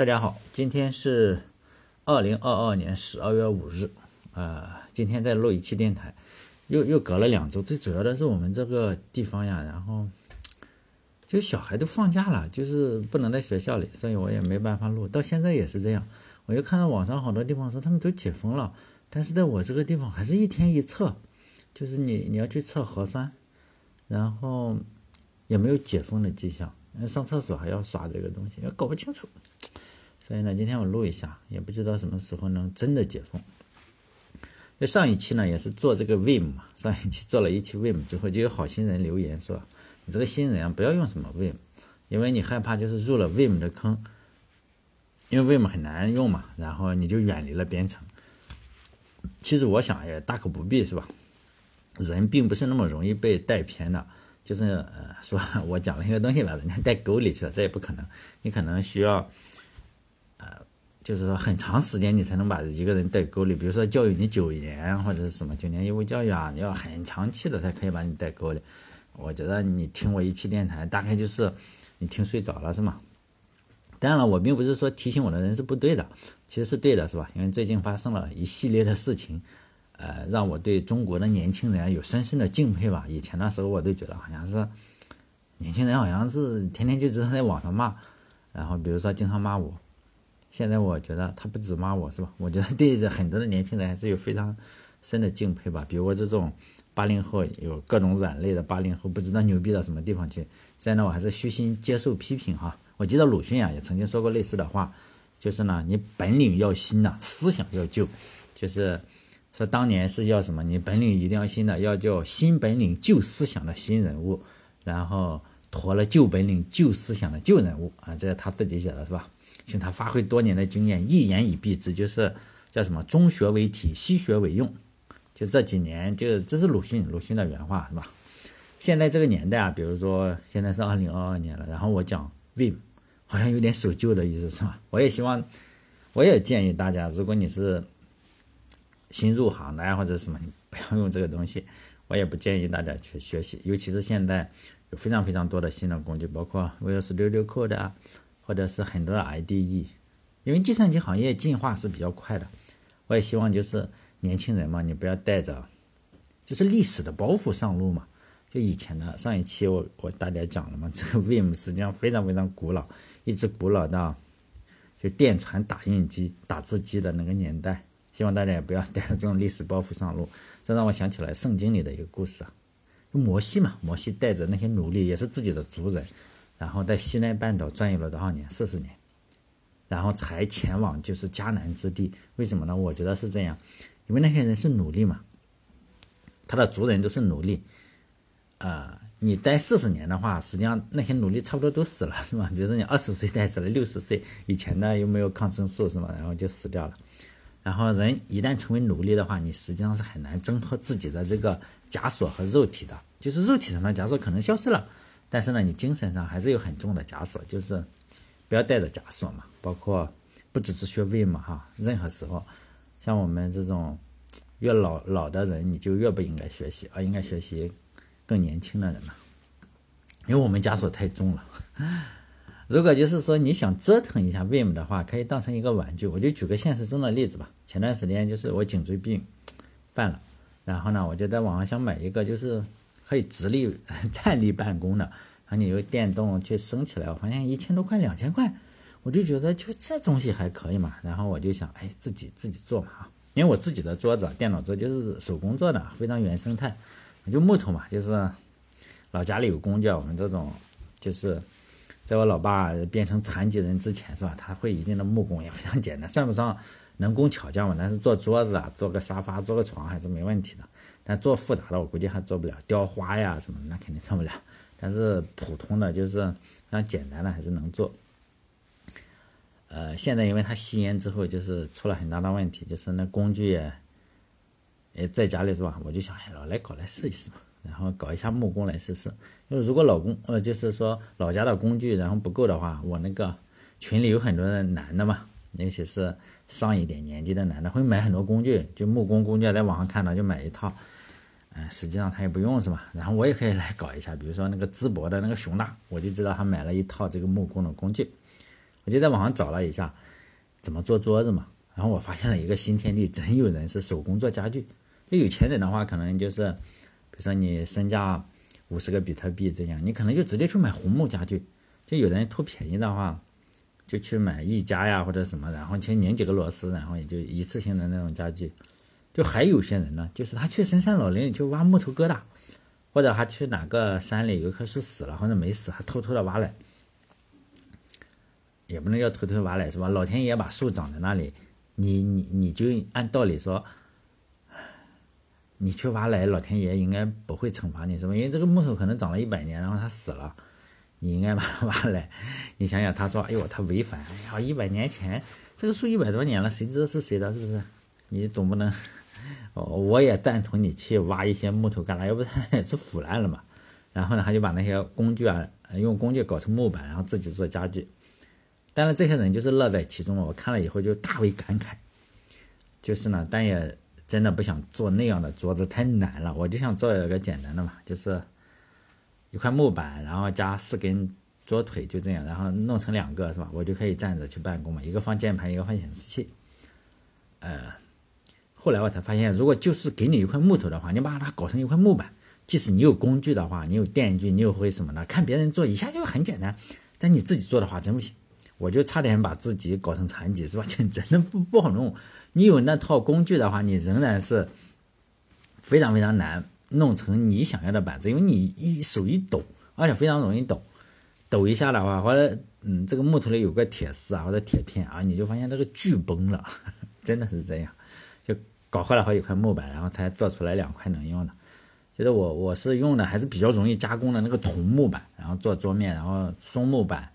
大家好，今天是二零二二年十二月五日，呃，今天在录一期电台，又又隔了两周。最主要的是我们这个地方呀，然后就小孩都放假了，就是不能在学校里，所以我也没办法录。到现在也是这样，我又看到网上好多地方说他们都解封了，但是在我这个地方还是一天一测，就是你你要去测核酸，然后也没有解封的迹象，上厕所还要刷这个东西，也搞不清楚。所以呢，今天我录一下，也不知道什么时候能真的解封。就上一期呢，也是做这个 Vim 嘛，上一期做了一期 Vim 之后，就有好心人留言说：“你这个新人啊，不要用什么 Vim，因为你害怕就是入了 Vim 的坑，因为 Vim 很难用嘛，然后你就远离了编程。”其实我想也大可不必，是吧？人并不是那么容易被带偏的，就是呃，说 我讲了一个东西把人家带沟里去了，这也不可能。你可能需要。就是说，很长时间你才能把一个人带沟里。比如说，教育你九年或者是什么九年义务教育啊，你要很长期的才可以把你带沟里。我觉得你听我一期电台，大概就是你听睡着了是吗？当然了，我并不是说提醒我的人是不对的，其实是对的，是吧？因为最近发生了一系列的事情，呃，让我对中国的年轻人有深深的敬佩吧。以前的时候，我都觉得好像是年轻人好像是天天就知道在网上骂，然后比如说经常骂我。现在我觉得他不止骂我是吧？我觉得对着很多的年轻人还是有非常深的敬佩吧。比如我这种八零后，有各种软肋的八零后，不知道牛逼到什么地方去。现在呢，我还是虚心接受批评哈。我记得鲁迅啊也曾经说过类似的话，就是呢，你本领要新呐，思想要旧。就是说当年是要什么？你本领一定要新的，要叫新本领旧思想的新人物，然后驮了旧本领旧思想的旧人物啊，这是他自己写的是吧？请他发挥多年的经验，一言以蔽之，就是叫什么“中学为体，西学为用”。就这几年，就这是鲁迅，鲁迅的原话是吧？现在这个年代啊，比如说现在是二零二二年了，然后我讲 Vim，好像有点守旧的意思是吧？我也希望，我也建议大家，如果你是新入行的呀，或者什么，不要用这个东西。我也不建议大家去学习，尤其是现在有非常非常多的新的工具，包括 Visual Studio Code 啊。或者是很多的 IDE，因为计算机行业进化是比较快的，我也希望就是年轻人嘛，你不要带着就是历史的包袱上路嘛。就以前的上一期我我大家讲了嘛，这个 Vim 实际上非常非常古老，一直古老到就电传打印机、打字机的那个年代。希望大家也不要带着这种历史包袱上路。这让我想起来圣经里的一个故事啊，摩西嘛，摩西带着那些奴隶，也是自己的族人。然后在西奈半岛转悠了多少年？四十年，然后才前往就是迦南之地。为什么呢？我觉得是这样，因为那些人是奴隶嘛，他的族人都是奴隶。啊，你待四十年的话，实际上那些奴隶差不多都死了，是吧？比如说你二十岁带出来，六十岁以前呢又没有抗生素，是吧？然后就死掉了。然后人一旦成为奴隶的话，你实际上是很难挣脱自己的这个枷锁和肉体的，就是肉体上的枷锁可能消失了。但是呢，你精神上还是有很重的枷锁，就是不要带着枷锁嘛。包括不只是学 Vim 哈，任何时候，像我们这种越老老的人，你就越不应该学习，而应该学习更年轻的人嘛。因为我们枷锁太重了。如果就是说你想折腾一下 Vim 的话，可以当成一个玩具。我就举个现实中的例子吧。前段时间就是我颈椎病犯了，然后呢，我就在网上想买一个就是。可以直立、站立办公的，然后你用电动去升起来，我发现一千多块、两千块，我就觉得就这东西还可以嘛。然后我就想，哎，自己自己做嘛啊，因为我自己的桌子、电脑桌就是手工做的，非常原生态，就木头嘛，就是老家里有工匠，我们这种就是在我老爸变成残疾人之前是吧？他会一定的木工也非常简单，算不上能工巧匠嘛，但是做桌子啊、做个沙发、做个床还是没问题的。那做复杂的，我估计还做不了，雕花呀什么的，那肯定做不了。但是普通的，就是非常简单的，还是能做。呃，现在因为他吸烟之后，就是出了很大的问题，就是那工具也，在家里是吧？我就想，哎，老来搞来试一试嘛，然后搞一下木工来试试。就是如果老公，呃，就是说老家的工具然后不够的话，我那个群里有很多的男的嘛，尤其是上一点年纪的男的，会买很多工具，就木工工具，在网上看到就买一套。嗯，实际上他也不用是吧？然后我也可以来搞一下，比如说那个淄博的那个熊大，我就知道他买了一套这个木工的工具，我就在网上找了一下怎么做桌子嘛，然后我发现了一个新天地，真有人是手工做家具。那有钱人的话，可能就是，比如说你身价五十个比特币这样，你可能就直接去买红木家具。就有人图便宜的话，就去买一家呀或者什么，然后去拧几个螺丝，然后也就一次性的那种家具。就还有些人呢，就是他去深山老林里去挖木头疙瘩，或者他去哪个山里有一棵树死了或者没死，他偷偷的挖来。也不能叫偷偷挖来是吧？老天爷把树长在那里，你你你就按道理说。你去挖来，老天爷应该不会惩罚你，是吧？因为这个木头可能长了一百年，然后它死了，你应该把它挖来。你想想，他说：“哎呦，他违反！哎呀，一百年前这个树一百多年了，谁知道是谁的？是不是？你总不能……哦，我也赞同你去挖一些木头干了，要不然也是腐烂了嘛。然后呢，他就把那些工具啊，用工具搞成木板，然后自己做家具。但是这些人就是乐在其中我看了以后就大为感慨。就是呢，但也。真的不想做那样的桌子，太难了。我就想做一个简单的嘛，就是一块木板，然后加四根桌腿，就这样，然后弄成两个，是吧？我就可以站着去办公嘛，一个放键盘，一个放显示器。呃，后来我才发现，如果就是给你一块木头的话，你把它搞成一块木板，即使你有工具的话，你有电锯，你又会什么呢？看别人做一下就很简单，但你自己做的话真不行。我就差点把自己搞成残疾，是吧？就真的不不好弄。你有那套工具的话，你仍然是非常非常难弄成你想要的板子，因为你一手一抖，而且非常容易抖。抖一下的话，或者嗯，这个木头里有个铁丝啊，或者铁片啊，你就发现这个锯崩了，真的是这样。搞坏了好几块木板，然后才做出来两块能用的。就是我我是用的还是比较容易加工的那个桐木板，然后做桌面，然后松木板。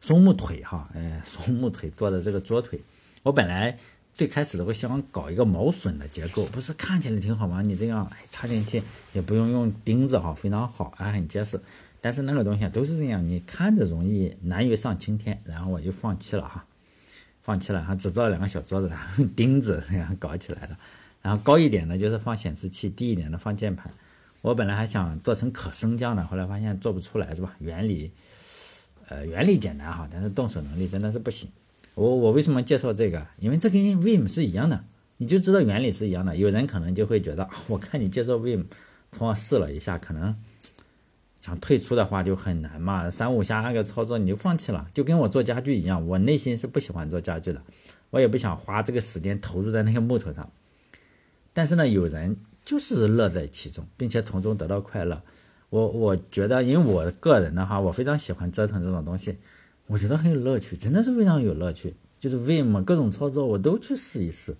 松木腿哈，哎，松木腿做的这个桌腿，我本来最开始的我想搞一个毛榫的结构，不是看起来挺好吗？你这样哎插进去也不用用钉子哈，非常好，还很结实。但是那个东西都是这样，你看着容易，难于上青天，然后我就放弃了哈，放弃了哈，只做了两个小桌子，然后钉子这样搞起来了。然后高一点的就是放显示器，低一点的放键盘。我本来还想做成可升降的，后来发现做不出来是吧？原理。呃，原理简单哈，但是动手能力真的是不行。我我为什么介绍这个？因为这跟 Vim 是一样的，你就知道原理是一样的。有人可能就会觉得，我看你介绍 Vim，从我试了一下，可能想退出的话就很难嘛，三五下那个操作你就放弃了，就跟我做家具一样，我内心是不喜欢做家具的，我也不想花这个时间投入在那个木头上。但是呢，有人就是乐在其中，并且从中得到快乐。我我觉得，因为我个人的话，我非常喜欢折腾这种东西，我觉得很有乐趣，真的是非常有乐趣。就是 Vim 各种操作我都去试一试，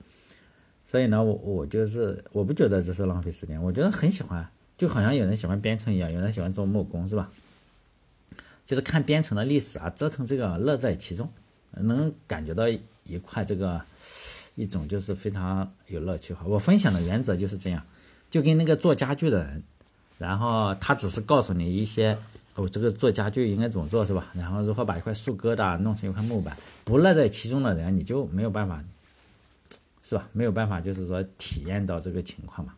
所以呢，我我就是我不觉得这是浪费时间，我觉得很喜欢，就好像有人喜欢编程一样，有人喜欢做木工，是吧？就是看编程的历史啊，折腾这个乐在其中，能感觉到一块这个一种就是非常有乐趣哈。我分享的原则就是这样，就跟那个做家具的人。然后他只是告诉你一些，哦，这个做家具应该怎么做是吧？然后如何把一块树疙瘩弄成一块木板，不乐在其中的人，你就没有办法，是吧？没有办法，就是说体验到这个情况嘛。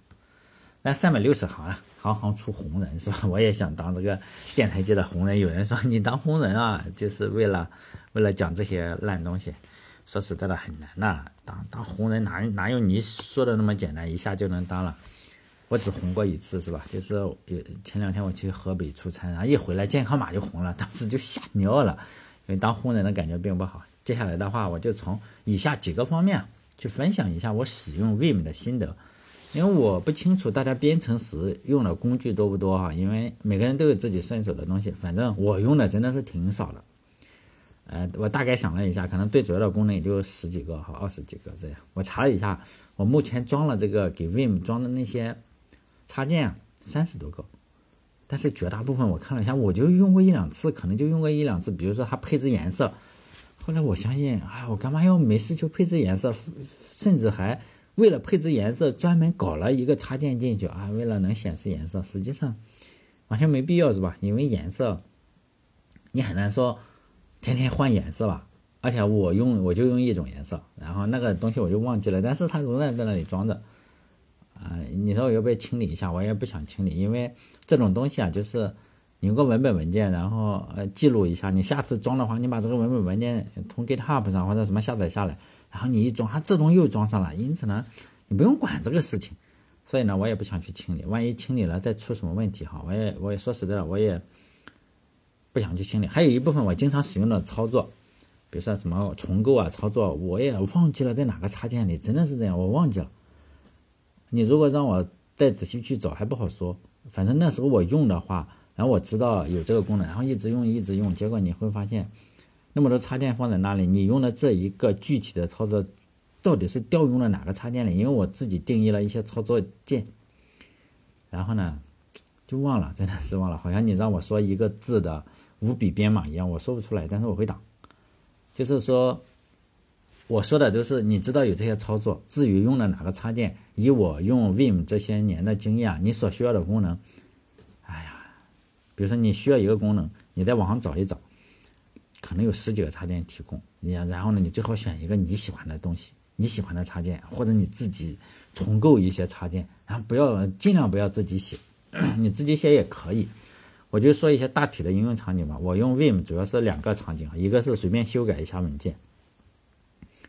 那三百六十行啊，行行出红人是吧？我也想当这个电台界的红人。有人说你当红人啊，就是为了为了讲这些烂东西。说实在的，很难呐，当当红人哪哪有你说的那么简单，一下就能当了。我只红过一次，是吧？就是有前两天我去河北出差，然后一回来健康码就红了，当时就吓尿了，因为当红人的感觉并不好。接下来的话，我就从以下几个方面去分享一下我使用 Vim 的心得，因为我不清楚大家编程时用的工具多不多哈，因为每个人都有自己顺手的东西，反正我用的真的是挺少的。呃，我大概想了一下，可能最主要的功能也就十几个和二十几个这样。我查了一下，我目前装了这个给 Vim 装的那些。插件三十多个，但是绝大部分我看了一下，我就用过一两次，可能就用过一两次。比如说它配置颜色，后来我相信，哎，我干嘛要没事就配置颜色？甚至还为了配置颜色专门搞了一个插件进去啊，为了能显示颜色，实际上完全没必要，是吧？因为颜色你很难说天天换颜色吧。而且我用我就用一种颜色，然后那个东西我就忘记了，但是它仍然在那里装着。啊，你说我要不要清理一下？我也不想清理，因为这种东西啊，就是有个文本文件，然后呃记录一下。你下次装的话，你把这个文本文件从 GitHub 上或者什么下载下来，然后你一装，它自动又装上了。因此呢，你不用管这个事情。所以呢，我也不想去清理，万一清理了再出什么问题哈，我也我也说实在的，我也不想去清理。还有一部分我经常使用的操作，比如说什么重构啊操作，我也忘记了在哪个插件里，真的是这样，我忘记了。你如果让我再仔细去找，还不好说。反正那时候我用的话，然后我知道有这个功能，然后一直用一直用，结果你会发现，那么多插件放在那里，你用的这一个具体的操作。到底是调用了哪个插件呢？因为我自己定义了一些操作键，然后呢，就忘了，真的是忘了。好像你让我说一个字的五笔编码一样，我说不出来，但是我会打。就是说，我说的都是你知道有这些操作，至于用了哪个插件，以我用 Vim 这些年的经验，你所需要的功能，比如说你需要一个功能，你在网上找一找，可能有十几个插件提供，你然后呢，你最好选一个你喜欢的东西。你喜欢的插件，或者你自己重构一些插件，然后不要尽量不要自己写，你自己写也可以。我就说一些大体的应用场景吧。我用 Vim 主要是两个场景，一个是随便修改一下文件，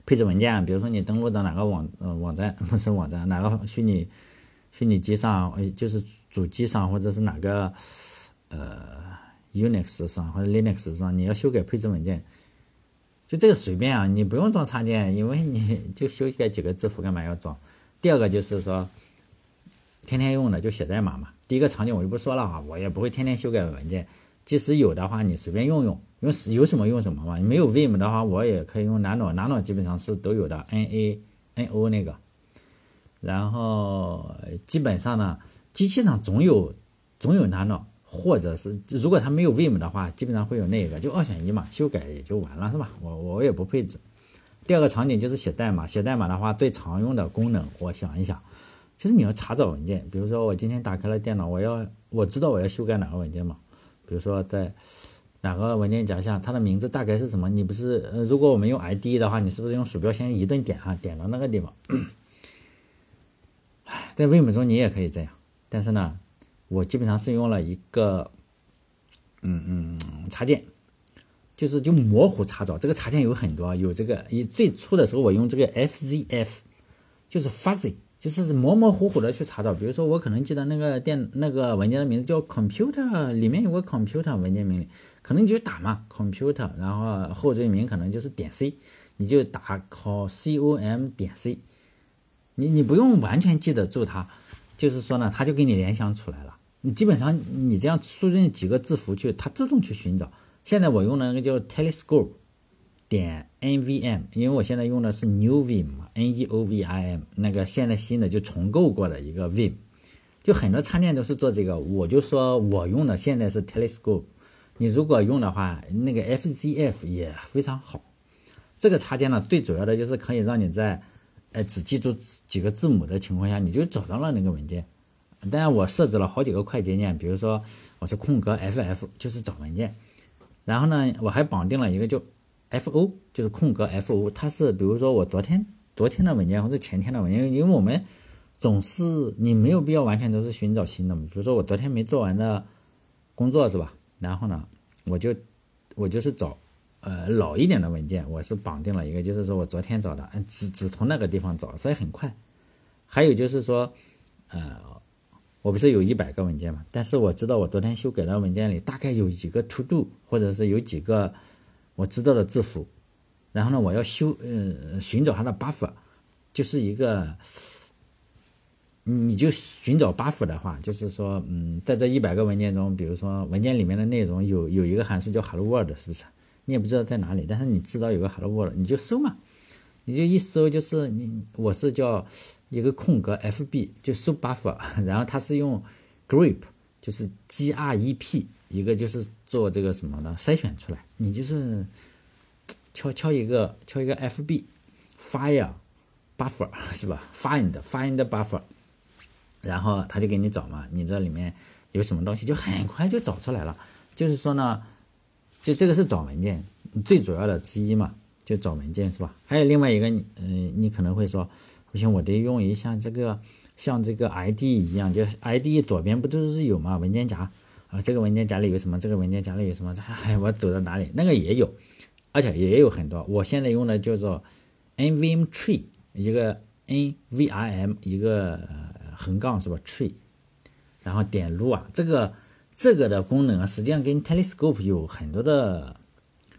配置文件，比如说你登录到哪个网呃网站不是网站，哪个虚拟虚拟机上，就是主机上或者是哪个呃 Unix 上或者 Linux 上，你要修改配置文件。就这个随便啊，你不用装插件，因为你 就修改几个字符，干嘛要装？第二个就是说，天天用的就写代码嘛。第一个场景我就不说了啊，我也不会天天修改文件。即使有的话，你随便用用，用有什么用什么嘛。没有 Vim 的话，我也可以用 Nano，Nano 基本上是都有的，N A N O 那个。然后基本上呢，机器上总有总有 Nano。或者是如果它没有 Vim 的话，基本上会有那个，就二选一嘛，修改也就完了，是吧？我我也不配置。第二个场景就是写代码，写代码的话，最常用的功能，我想一想，其实你要查找文件。比如说我今天打开了电脑，我要我知道我要修改哪个文件嘛？比如说在哪个文件夹下，它的名字大概是什么？你不是呃，如果我们用 ID 的话，你是不是用鼠标先一顿点啊，点到那个地方？在 Vim 中你也可以这样，但是呢？我基本上是用了一个，嗯嗯插件，就是就模糊查找。这个插件有很多，有这个一最初的时候我用这个 FZF，就是 fuzzy，就是模模糊糊的去查找。比如说我可能记得那个电那个文件的名字叫 computer，里面有个 computer 文件名里，可能你就打嘛 computer，然后后缀名可能就是点 C，你就打 com 点 C，你你不用完全记得住它，就是说呢，它就给你联想出来了。你基本上你这样输入几个字符去，它自动去寻找。现在我用的那个叫 Telescope 点 NVM，因为我现在用的是 New Vim，N E O V I M 那个现在新的就重构过的一个 Vim，就很多插件都是做这个。我就说我用的现在是 Telescope，你如果用的话，那个 FZF 也非常好。这个插件呢，最主要的就是可以让你在呃只记住几个字母的情况下，你就找到了那个文件。当然，我设置了好几个快捷键，比如说我是空格 FF，就是找文件。然后呢，我还绑定了一个叫 FO，就是空格 FO，它是比如说我昨天昨天的文件或者前天的文件，因为我们总是你没有必要完全都是寻找新的嘛。比如说我昨天没做完的工作是吧？然后呢，我就我就是找呃老一点的文件，我是绑定了一个，就是说我昨天找的，只只从那个地方找，所以很快。还有就是说，呃。我不是有一百个文件嘛？但是我知道我昨天修改的文件里大概有几个 to do，或者是有几个我知道的字符。然后呢，我要修呃寻找它的 buffer，就是一个，你就寻找 buffer 的话，就是说，嗯，在这一百个文件中，比如说文件里面的内容有有一个函数叫 hello world，是不是？你也不知道在哪里，但是你知道有个 hello world，你就搜嘛，你就一搜就是你我是叫。一个空格 FB 就搜 Buffer，然后它是用 grep 就是 G R E P，一个就是做这个什么呢？筛选出来，你就是敲敲一个敲一个 FB fire buffer 是吧？find find buffer，然后他就给你找嘛，你这里面有什么东西就很快就找出来了。就是说呢，就这个是找文件最主要的之一嘛，就找文件是吧？还有另外一个，嗯，你可能会说。不行，我得用一下这个，像这个 ID 一样，就 ID 左边不都是有嘛？文件夹，啊，这个文件夹里有什么？这个文件夹里有什么？哎，我走到哪里？那个也有，而且也有很多。我现在用的叫做 NVM Tree，一个 NVIM 一个横杠是吧？Tree，然后点入啊，这个这个的功能啊，实际上跟 Telescope 有很多的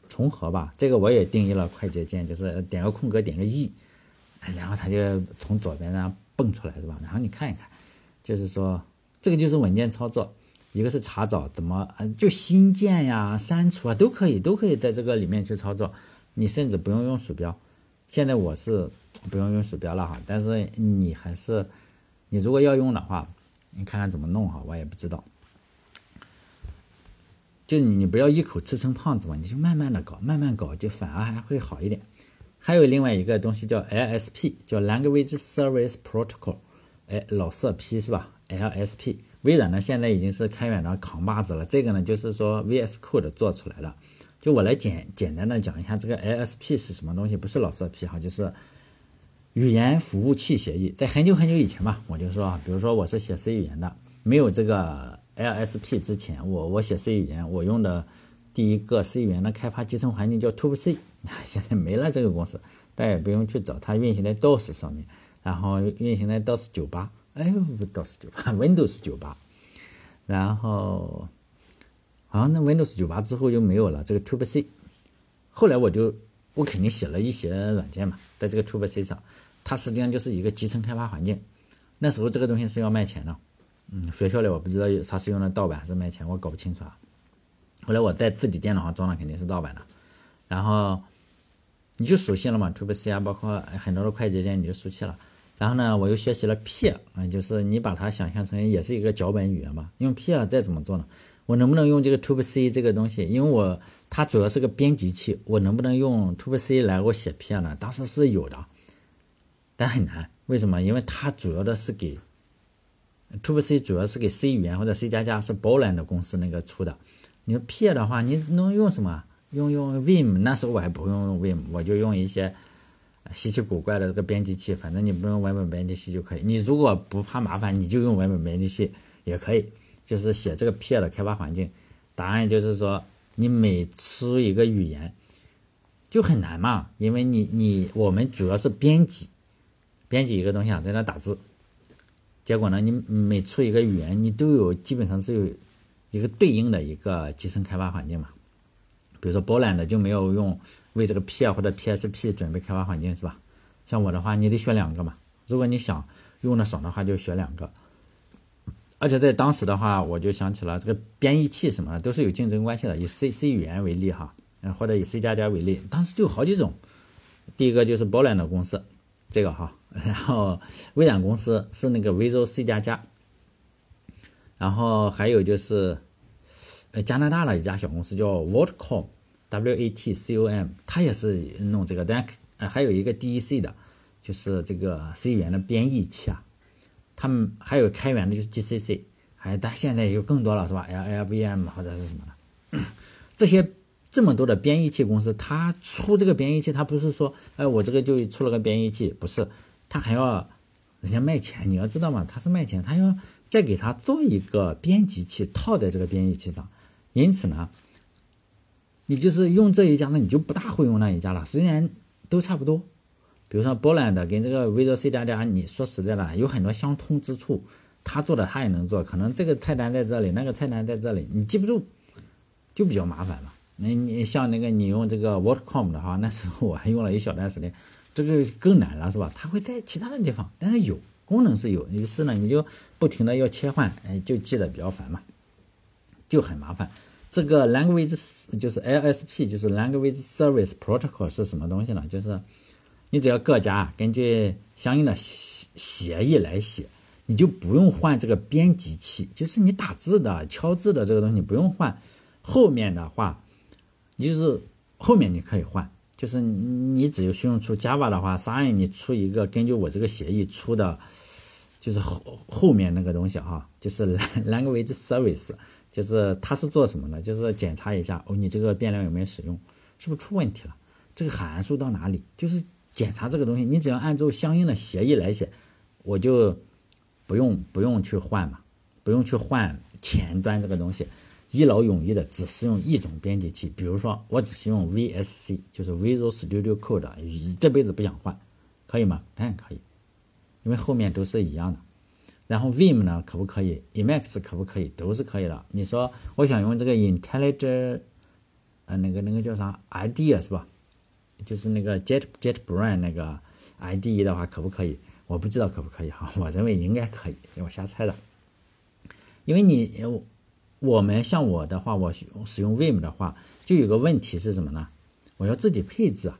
重合吧。这个我也定义了快捷键，就是点个空格，点个 E，然后它就从左边上蹦出来是吧？然后你看一看，就是说这个就是文件操作。一个是查找怎么，就新建呀、删除啊都可以，都可以在这个里面去操作。你甚至不用用鼠标。现在我是不用用鼠标了哈，但是你还是，你如果要用的话，你看看怎么弄哈，我也不知道。就你不要一口吃成胖子嘛，你就慢慢的搞，慢慢搞就反而还会好一点。还有另外一个东西叫 LSP，叫 Language Service Protocol，哎，老色批是吧？LSP。微软呢，现在已经是开源的扛把子了。这个呢，就是说 VS Code 做出来的。就我来简简单的讲一下这个 LSP 是什么东西，不是老色批哈，就是语言服务器协议。在很久很久以前嘛，我就说啊，比如说我是写 C 语言的，没有这个 LSP 之前，我我写 C 语言，我用的第一个 C 语言的开发集成环境叫 TubeC，现在没了这个公司，大家也不用去找，它运行在 DOS 上面，然后运行在 DOS 九八。哎，DOS 九八，Windows 九八，然后，好，那 Windows 九八之后就没有了这个 TubeC。后来我就，我肯定写了一些软件嘛，在这个 TubeC 上，它实际上就是一个集成开发环境。那时候这个东西是要卖钱的，嗯，学校里我不知道它是用的盗版还是卖钱，我搞不清楚啊。后来我在自己电脑上装的肯定是盗版的，然后你就熟悉了嘛，TubeC 啊，包括很多的快捷键你就熟悉了。然后呢，我又学习了 P，啊，就是你把它想象成也是一个脚本语言吧。用 P 啊再怎么做呢？我能不能用这个 TubeC 这个东西？因为我它主要是个编辑器，我能不能用 TubeC 来我写 P 呢？当时是有的，但很难。为什么？因为它主要的是给 To B C 主要是给 C 语言或者 C 加加是 Boland 公司那个出的。你说 P 的话，你能用什么？用用 Vim？那时候我还不用用 Vim，我就用一些。稀奇古怪的这个编辑器，反正你不用文本编辑器就可以。你如果不怕麻烦，你就用文本编辑器也可以。就是写这个 P 的开发环境，答案就是说，你每出一个语言就很难嘛，因为你你我们主要是编辑，编辑一个东西啊，在那打字。结果呢，你每出一个语言，你都有基本上是有一个对应的一个集成开发环境嘛。比如说波兰的就没有用为这个 P 或者 PSP 准备开发环境是吧？像我的话，你得选两个嘛。如果你想用的爽的话，就选两个。而且在当时的话，我就想起了这个编译器什么的都是有竞争关系的。以 C C 语言为例哈，或者以 C 加加为例，当时就有好几种。第一个就是波兰的公司，这个哈，然后微软公司是那个 vzoc 加加，然后还有就是。呃加拿大的一家小公司叫 Watcom，W A T C O M，它也是弄这个。但，呃，还有一个 D E C 的，就是这个 C 语言的编译器啊。他们还有开源的，就是 G C C，还但现在有更多了，是吧？L L V M 或者是什么的。这些这么多的编译器公司，它出这个编译器，它不是说，哎，我这个就出了个编译器，不是，他还要人家卖钱。你要知道嘛，他是卖钱，他要再给他做一个编辑器套在这个编译器上。因此呢，你就是用这一家呢，你就不大会用那一家了。虽然都差不多，比如说波兰的跟这个 Visual C 加加，你说实在的，有很多相通之处。他做的他也能做，可能这个菜单在这里，那个菜单在这里，你记不住，就比较麻烦了。那你像那个你用这个 WordCom 的话，那时候我还用了一小段时间，这个更难了，是吧？它会在其他的地方，但是有功能是有，于是呢，你就不停的要切换，哎，就记得比较烦嘛，就很麻烦。这个 language 就是 LSP，就是 language service protocol 是什么东西呢？就是你只要各家根据相应的协协议来写，你就不用换这个编辑器，就是你打字的、敲字的这个东西不用换。后面的话，就是后面你可以换，就是你只有需用出 Java 的话 sin 你出一个根据我这个协议出的，就是后后面那个东西哈，就是 language service。就是它是做什么的？就是检查一下哦，你这个变量有没有使用，是不是出问题了？这个函数到哪里？就是检查这个东西。你只要按照相应的协议来写，我就不用不用去换嘛，不用去换前端这个东西。一劳永逸的只使用一种编辑器，比如说我只使用 VSC，就是 Visual Studio Code，这辈子不想换，可以吗？当然可以，因为后面都是一样的。然后 Vim 呢，可不可以？Emacs 可不可以？都是可以的。你说我想用这个 IntelliJ，呃，那个那个叫啥 IDEA 是吧？就是那个 Jet JetBrains 那个 IDE 的话，可不可以？我不知道可不可以哈，我认为应该可以，我瞎猜的。因为你我们像我的话，我使用 Vim 的话，就有个问题是什么呢？我要自己配置，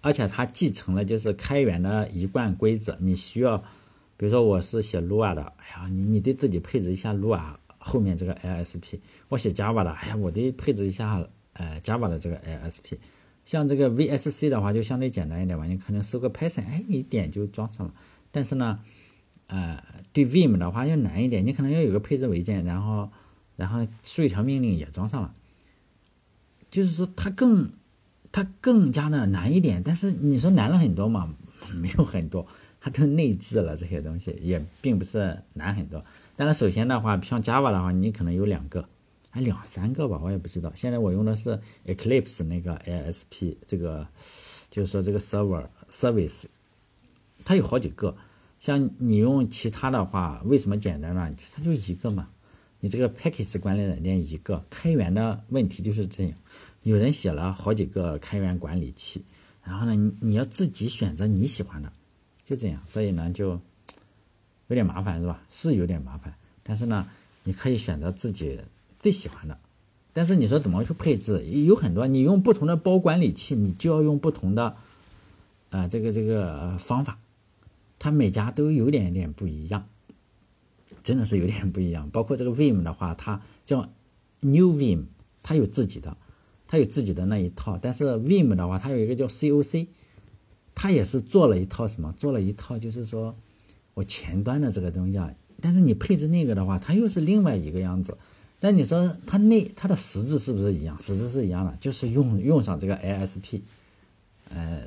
而且它继承了就是开源的一贯规则，你需要。比如说我是写 Lua 的，哎呀，你你得自己配置一下 Lua 后面这个 LSP。我写 Java 的，哎呀，我得配置一下呃 Java 的这个 LSP。像这个 VSC 的话就相对简单一点吧，你可能搜个 Python，哎，一点就装上了。但是呢，呃，对 Vim 的话要难一点，你可能要有个配置文件，然后然后输一条命令也装上了。就是说它更它更加的难一点，但是你说难了很多嘛？没有很多。它都内置了这些东西，也并不是难很多。但是首先的话，像 Java 的话，你可能有两个，还两三个吧，我也不知道。现在我用的是 Eclipse 那个 ASP，这个就是说这个 server service，它有好几个。像你用其他的话，为什么简单呢？它就一个嘛。你这个 package 管理软件一个，开源的问题就是这样。有人写了好几个开源管理器，然后呢，你你要自己选择你喜欢的。就这样，所以呢，就有点麻烦，是吧？是有点麻烦，但是呢，你可以选择自己最喜欢的。但是你说怎么去配置？有很多，你用不同的包管理器，你就要用不同的啊，这个这个方法，它每家都有点点不一样，真的是有点不一样。包括这个 Vim 的话，它叫 New Vim，它有自己的，它有自己的那一套。但是 Vim 的话，它有一个叫 COC。它也是做了一套什么？做了一套，就是说我前端的这个东西啊。但是你配置那个的话，它又是另外一个样子。但你说它那它的实质是不是一样？实质是一样的，就是用用上这个 ASP。呃，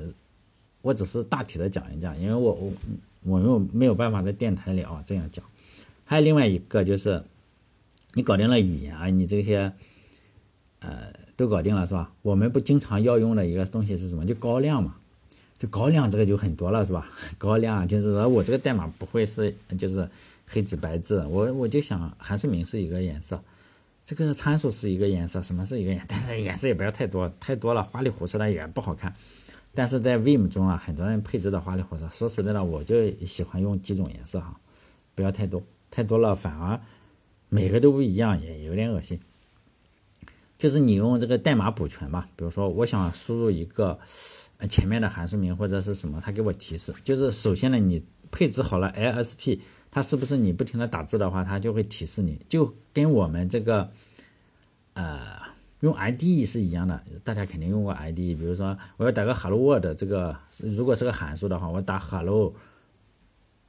我只是大体的讲一讲，因为我我我又没有办法在电台里啊这样讲。还有另外一个就是，你搞定了语言啊，你这些呃都搞定了是吧？我们不经常要用的一个东西是什么？就高亮嘛。就高亮这个就很多了是吧？高亮就是说我这个代码不会是就是黑纸白字，我我就想函数名是一个颜色，这个参数是一个颜色，什么是一个颜？但是颜色也不要太多，太多了花里胡哨的也不好看。但是在 Vim 中啊，很多人配置的花里胡哨。说实在的，我就喜欢用几种颜色哈，不要太多，太多了反而每个都不一样，也有点恶心。就是你用这个代码补全吧，比如说我想输入一个。前面的函数名或者是什么，它给我提示。就是首先呢，你配置好了 LSP，它是不是你不停的打字的话，它就会提示你，就跟我们这个呃用 IDE 是一样的。大家肯定用过 IDE，比如说我要打个 Hello World，这个如果是个函数的话，我打 Hello，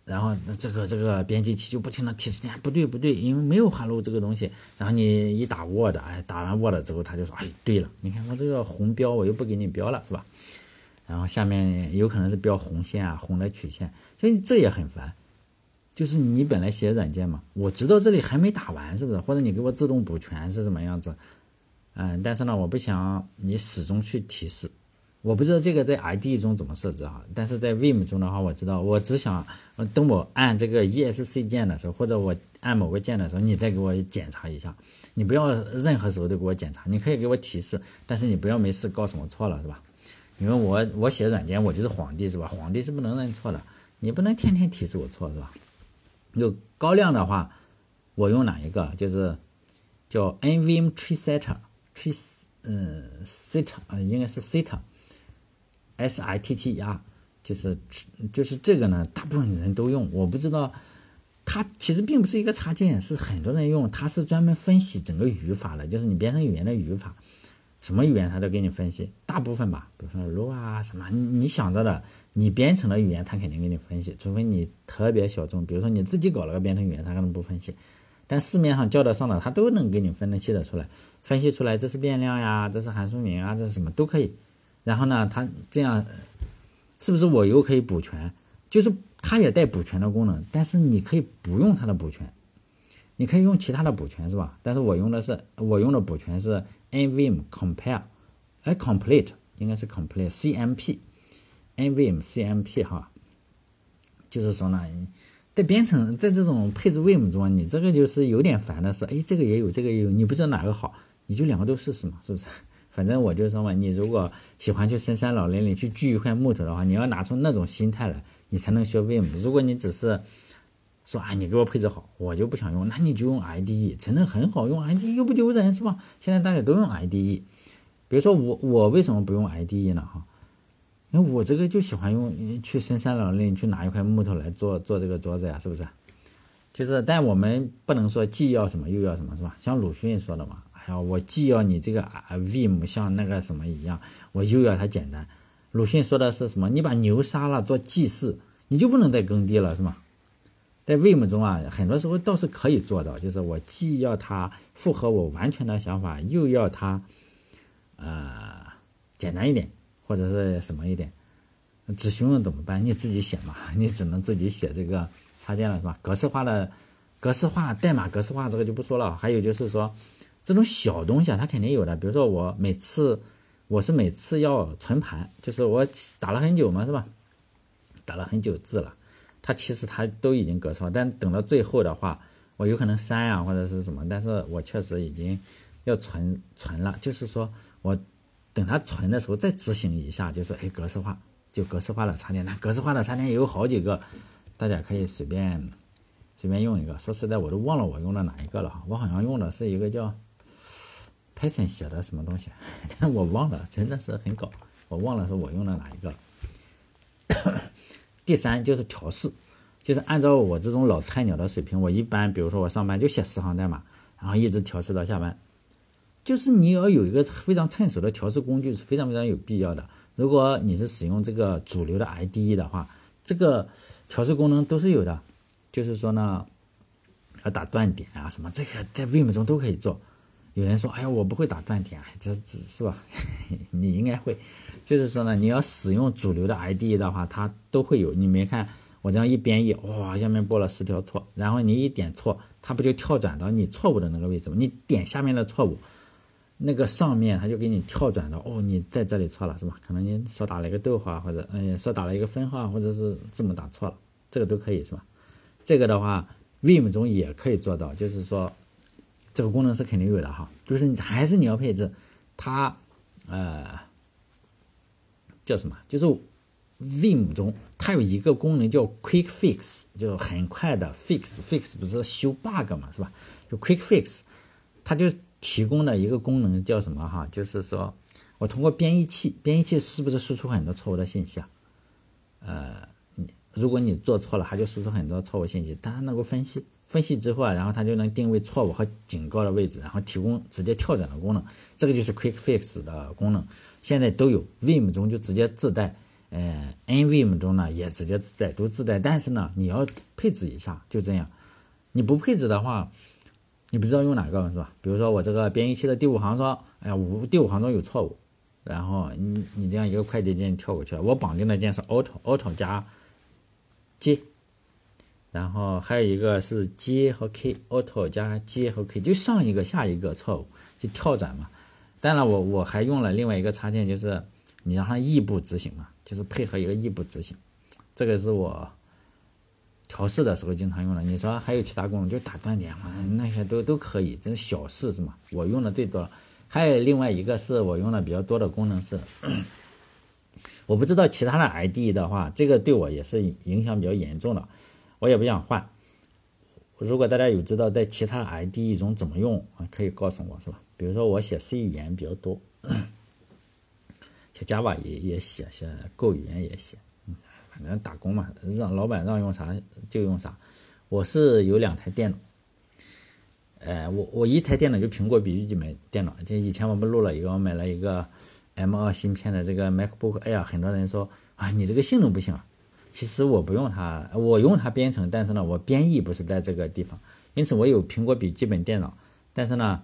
然后这个这个编辑器就不停的提示你，不对不对，因为没有函数这个东西。然后你一打 Word，哎，打完 Word 之后，他就说，哎，对了，你看我这个红标我又不给你标了，是吧？然后下面有可能是标红线啊，红的曲线，所以这也很烦。就是你本来写软件嘛，我知道这里还没打完，是不是？或者你给我自动补全是什么样子？嗯，但是呢，我不想你始终去提示。我不知道这个在 ID 中怎么设置哈，但是在 Vim 中的话，我知道，我只想等我按这个 ESC 键的时候，或者我按某个键的时候，你再给我检查一下。你不要任何时候都给我检查，你可以给我提示，但是你不要没事告诉我错了，是吧？因为我我写软件，我就是皇帝是吧？皇帝是不能认错的，你不能天天提示我错是吧？有高亮的话，我用哪一个？就是叫 NVM tree setter，tree 嗯 setter 啊，应该是 set S I T T E R 就是就是这个呢，大部分人都用。我不知道，它其实并不是一个插件，是很多人用，它是专门分析整个语法的，就是你编程语言的语法。什么语言它都给你分析，大部分吧，比如说 Lua 啊什么，你想到的，你编程的语言它肯定给你分析，除非你特别小众，比如说你自己搞了个编程语言，它可能不分析。但市面上叫得上的，它都能给你分析的出来，分析出来这是变量呀，这是函数名啊，这是什么都可以。然后呢，它这样是不是我又可以补全？就是它也带补全的功能，但是你可以不用它的补全。你可以用其他的补全是吧？但是我用的是我用的补全是 nvim compare，哎，complete 应该是 complete cmp，nvim cmp 哈，就是说呢，在编程在这种配置 vim 中，你这个就是有点烦的是，哎，这个也有，这个也有，你不知道哪个好，你就两个都试试嘛，是不是？反正我就说嘛，你如果喜欢去深山老林里去锯一块木头的话，你要拿出那种心态来，你才能学 vim。如果你只是说啊，你给我配置好，我就不想用，那你就用 IDE，真的很好用，IDE 又不丢人，是吧？现在大家都用 IDE。比如说我，我为什么不用 IDE 呢？哈，因为我这个就喜欢用去深山老林去拿一块木头来做做这个桌子呀，是不是？就是，但我们不能说既要什么又要什么，是吧？像鲁迅说的嘛。哎呀，我既要你这个啊 vim 像那个什么一样，我又要它简单。鲁迅说的是什么？你把牛杀了做祭祀，你就不能再耕地了，是吗？在 vim 中啊，很多时候倒是可以做到，就是我既要它符合我完全的想法，又要它呃简单一点，或者是什么一点。只询问怎么办？你自己写嘛，你只能自己写这个插件了，是吧？格式化的格式化代码格式化这个就不说了。还有就是说。这种小东西啊，它肯定有的。比如说，我每次我是每次要存盘，就是我打了很久嘛，是吧？打了很久字了，它其实它都已经格式化，但等到最后的话，我有可能删啊或者是什么，但是我确实已经要存存了。就是说我等它存的时候再执行一下，就是哎格式化就格式化的插件。那格式化的插件也有好几个，大家可以随便随便用一个。说实在，我都忘了我用的哪一个了。我好像用的是一个叫。Python 写的什么东西，我忘了，真的是很搞，我忘了是我用的哪一个。第三就是调试，就是按照我这种老菜鸟的水平，我一般比如说我上班就写十行代码，然后一直调试到下班。就是你要有一个非常趁手的调试工具是非常非常有必要的。如果你是使用这个主流的 IDE 的话，这个调试功能都是有的。就是说呢，要打断点啊什么，这个在 Vim 中都可以做。有人说：“哎呀，我不会打断点，这只是吧？你应该会。就是说呢，你要使用主流的 IDE 的话，它都会有。你没看我这样一编译，哇，下面播了十条错，然后你一点错，它不就跳转到你错误的那个位置吗？你点下面的错误，那个上面它就给你跳转到哦，你在这里错了是吧？可能你少打了一个逗号，或者哎少打了一个分号，或者是字母打错了，这个都可以是吧？这个的话，Vim 中也可以做到，就是说。”这个功能是肯定有的哈，就是你还是你要配置，它呃叫什么？就是 Vim 中它有一个功能叫 Quick Fix，就很快的 fix，fix 不是修 bug 嘛，是吧？就 Quick Fix，它就提供的一个功能叫什么哈？就是说我通过编译器，编译器是不是输出很多错误的信息啊？呃，如果你做错了，它就输出很多错误信息，但它能够分析。分析之后啊，然后它就能定位错误和警告的位置，然后提供直接跳转的功能。这个就是 Quick Fix 的功能，现在都有，Vim 中就直接自带，呃，NVim 中呢也直接自带，都自带。但是呢，你要配置一下，就这样。你不配置的话，你不知道用哪个是吧？比如说我这个编译器的第五行说，哎呀，五第五行中有错误，然后你你这样一个快捷键跳过去了。我绑定的键是 Auto，Auto 加 J。然后还有一个是 J 和 K，Auto 加 J 和 K，就上一个下一个错误就跳转嘛。当然我我还用了另外一个插件，就是你让它异步执行嘛，就是配合一个异步执行。这个是我调试的时候经常用的。你说还有其他功能，就打断点嘛，那些都都可以，这是小事是吗？我用的最多。还有另外一个是我用的比较多的功能是，我不知道其他的 ID 的话，这个对我也是影响比较严重的。我也不想换。如果大家有知道在其他 IDE 中怎么用，可以告诉我，是吧？比如说我写 C 语言比较多，写 Java 也也写，写 Go 语言也写，反正打工嘛，让老板让用啥就用啥。我是有两台电脑，呃，我我一台电脑就苹果笔记本电脑，就以前我们录了一个，我买了一个 M2 芯片的这个 MacBook Air，很多人说啊，你这个性能不行。其实我不用它，我用它编程，但是呢，我编译不是在这个地方，因此我有苹果笔记本电脑，但是呢，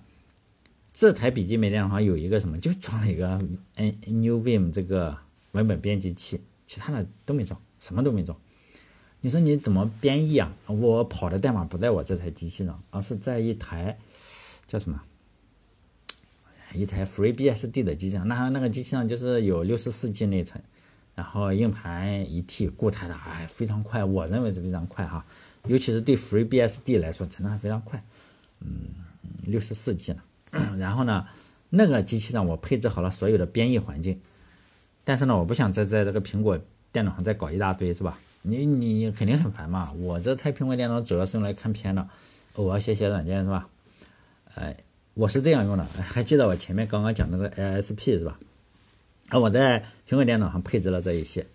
这台笔记本电脑上有一个什么，就装了一个 N New Vim 这个文本编辑器，其他的都没装，什么都没装。你说你怎么编译啊？我跑的代码不在我这台机器上，而是在一台叫什么？一台 FreeBSD 的机器上。那那个机器上就是有六十四 G 内存，然后硬盘一 T 固态的，哎，非常快，我认为是非常快哈。尤其是对 FreeBSD 来说，真的还非常快。嗯，六十四 G 呢。然后呢，那个机器上我配置好了所有的编译环境，但是呢，我不想再在这个苹果电脑上再搞一大堆，是吧？你你肯定很烦嘛。我这台苹果电脑主要是用来看片的，偶尔写写软件，是吧？哎，我是这样用的。还记得我前面刚刚讲的这个 ISP 是吧？啊，我在苹果电脑上配置了这一些。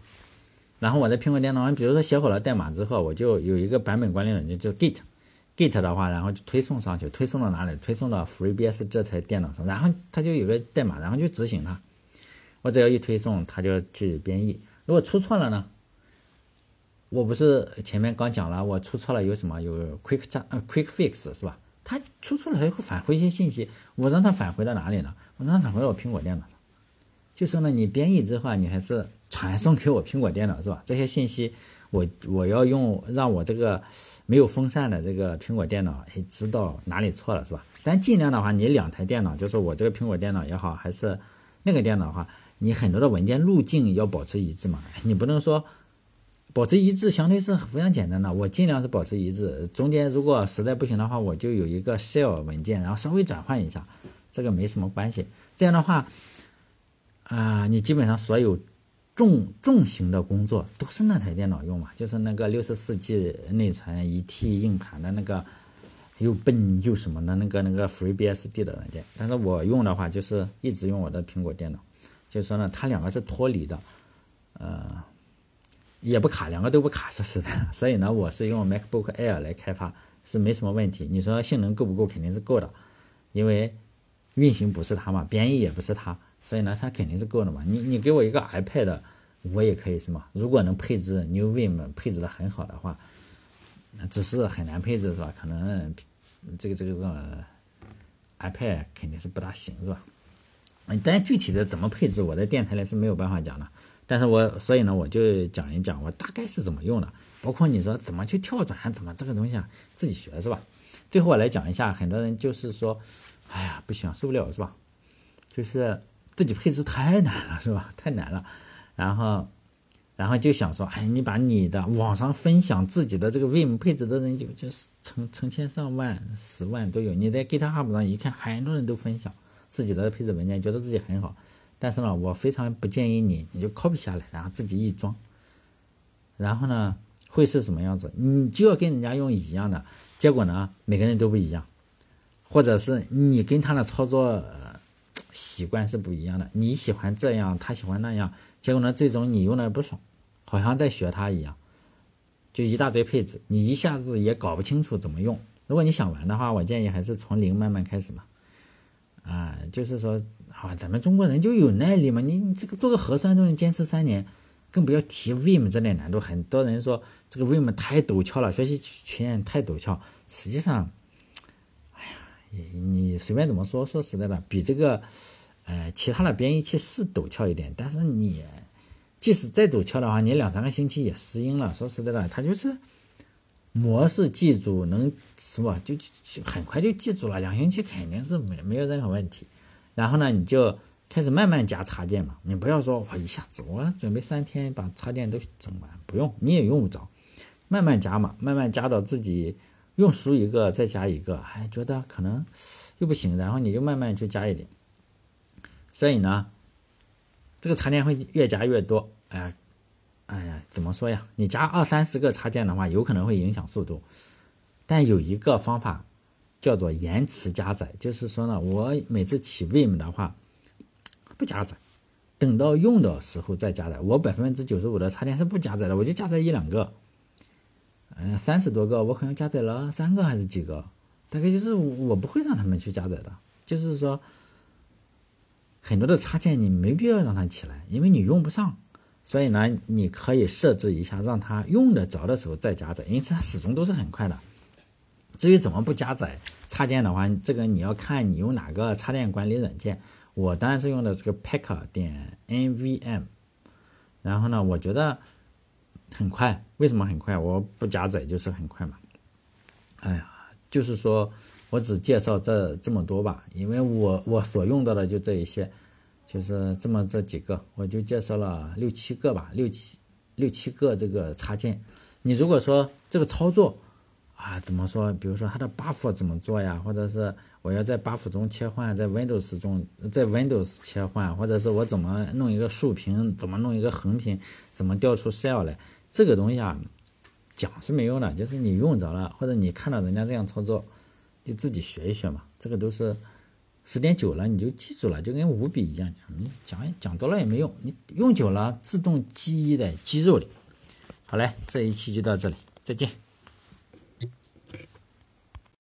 然后我在苹果电脑上，比如说写好了代码之后，我就有一个版本管理软件就 Git，Git 的话，然后就推送上去，推送到哪里？推送到 FreeBSD 这台电脑上，然后它就有个代码，然后就执行它。我只要一推送，它就去编译。如果出错了呢？我不是前面刚讲了，我出错了有什么？有 Quick 呃 Quick Fix 是吧？它出错了它会返回一些信息，我让它返回到哪里呢？我让它返回到我苹果电脑上。就说呢，你编译之后啊，你还是。传送给我苹果电脑是吧？这些信息我我要用让我这个没有风扇的这个苹果电脑知道哪里错了是吧？但尽量的话，你两台电脑，就是我这个苹果电脑也好，还是那个电脑的话，你很多的文件路径要保持一致嘛。你不能说保持一致，相对是非常简单的。我尽量是保持一致，中间如果实在不行的话，我就有一个 shell 文件，然后稍微转换一下，这个没什么关系。这样的话啊，你基本上所有。重重型的工作都是那台电脑用嘛，就是那个六十四 G 内存一 T 硬盘的那个又笨又什么的那个那个 FreeBSD 的软件。但是我用的话就是一直用我的苹果电脑，就是说呢，它两个是脱离的，呃，也不卡，两个都不卡，说实在，所以呢，我是用 MacBook Air 来开发是没什么问题。你说性能够不够？肯定是够的，因为运行不是它嘛，编译也不是它。所以呢，它肯定是够的嘛。你你给我一个 iPad，我也可以是吗？如果能配置 New Vim 配置的很好的话，只是很难配置是吧？可能这个这个这个 iPad 肯定是不大行是吧？嗯但具体的怎么配置，我在电台里是没有办法讲的。但是我所以呢，我就讲一讲我大概是怎么用的，包括你说怎么去跳转，怎么这个东西啊，自己学是吧？最后我来讲一下，很多人就是说，哎呀，不行，受不了是吧？就是。自己配置太难了，是吧？太难了，然后，然后就想说，哎，你把你的网上分享自己的这个 Vim 配置的人就就是成成千上万、十万都有。你在 GitHub 上一看，很多人都分享自己的配置文件，觉得自己很好。但是呢，我非常不建议你，你就 copy 下来，然后自己一装。然后呢，会是什么样子？你就要跟人家用一样的，结果呢，每个人都不一样，或者是你跟他的操作。习惯是不一样的，你喜欢这样，他喜欢那样，结果呢，最终你用的不爽，好像在学他一样，就一大堆配置，你一下子也搞不清楚怎么用。如果你想玩的话，我建议还是从零慢慢开始嘛。啊，就是说，啊，咱们中国人就有耐力嘛，你你这个做个核酸都能坚持三年，更不要提 Vim 这点难度。很多人说这个 Vim 太陡峭了，学习曲线太陡峭，实际上。哎呀你随便怎么说，说实在的，比这个，呃，其他的编译器是陡峭一点，但是你即使再陡峭的话，你两三个星期也适应了。说实在的，它就是模式记住能是吧？就就很快就记住了，两星期肯定是没没有任何问题。然后呢，你就开始慢慢加插件嘛，你不要说我一下子我准备三天把插件都整完，不用，你也用不着，慢慢加嘛，慢慢加到自己。用熟一个再加一个，还觉得可能又不行，然后你就慢慢去加一点。所以呢，这个插件会越加越多。哎，哎呀，怎么说呀？你加二三十个插件的话，有可能会影响速度。但有一个方法叫做延迟加载，就是说呢，我每次起 Vim 的话不加载，等到用的时候再加载。我百分之九十五的插件是不加载的，我就加载一两个。嗯，三十多个，我可能加载了三个还是几个，大概就是我不会让他们去加载的，就是说很多的插件你没必要让它起来，因为你用不上，所以呢，你可以设置一下，让它用得着的时候再加载，因此它始终都是很快的。至于怎么不加载插件的话，这个你要看你用哪个插件管理软件，我当然是用的这个 Packer 点 NVM，然后呢，我觉得。很快。为什么很快？我不加载就是很快嘛。哎呀，就是说我只介绍这这么多吧，因为我我所用到的就这一些，就是这么这几个，我就介绍了六七个吧，六七六七个这个插件。你如果说这个操作啊，怎么说？比如说它的 buff 怎么做呀？或者是我要在 buff 中切换，在 Windows 中，在 Windows 切换，或者是我怎么弄一个竖屏，怎么弄一个横屏，怎么调出 cell 来？这个东西啊，讲是没用的，就是你用着了，或者你看到人家这样操作，就自己学一学嘛。这个都是时间久了你就记住了，就跟五笔一样，你讲讲多了也没用，你用久了自动记忆在肌肉里。好嘞，这一期就到这里，再见。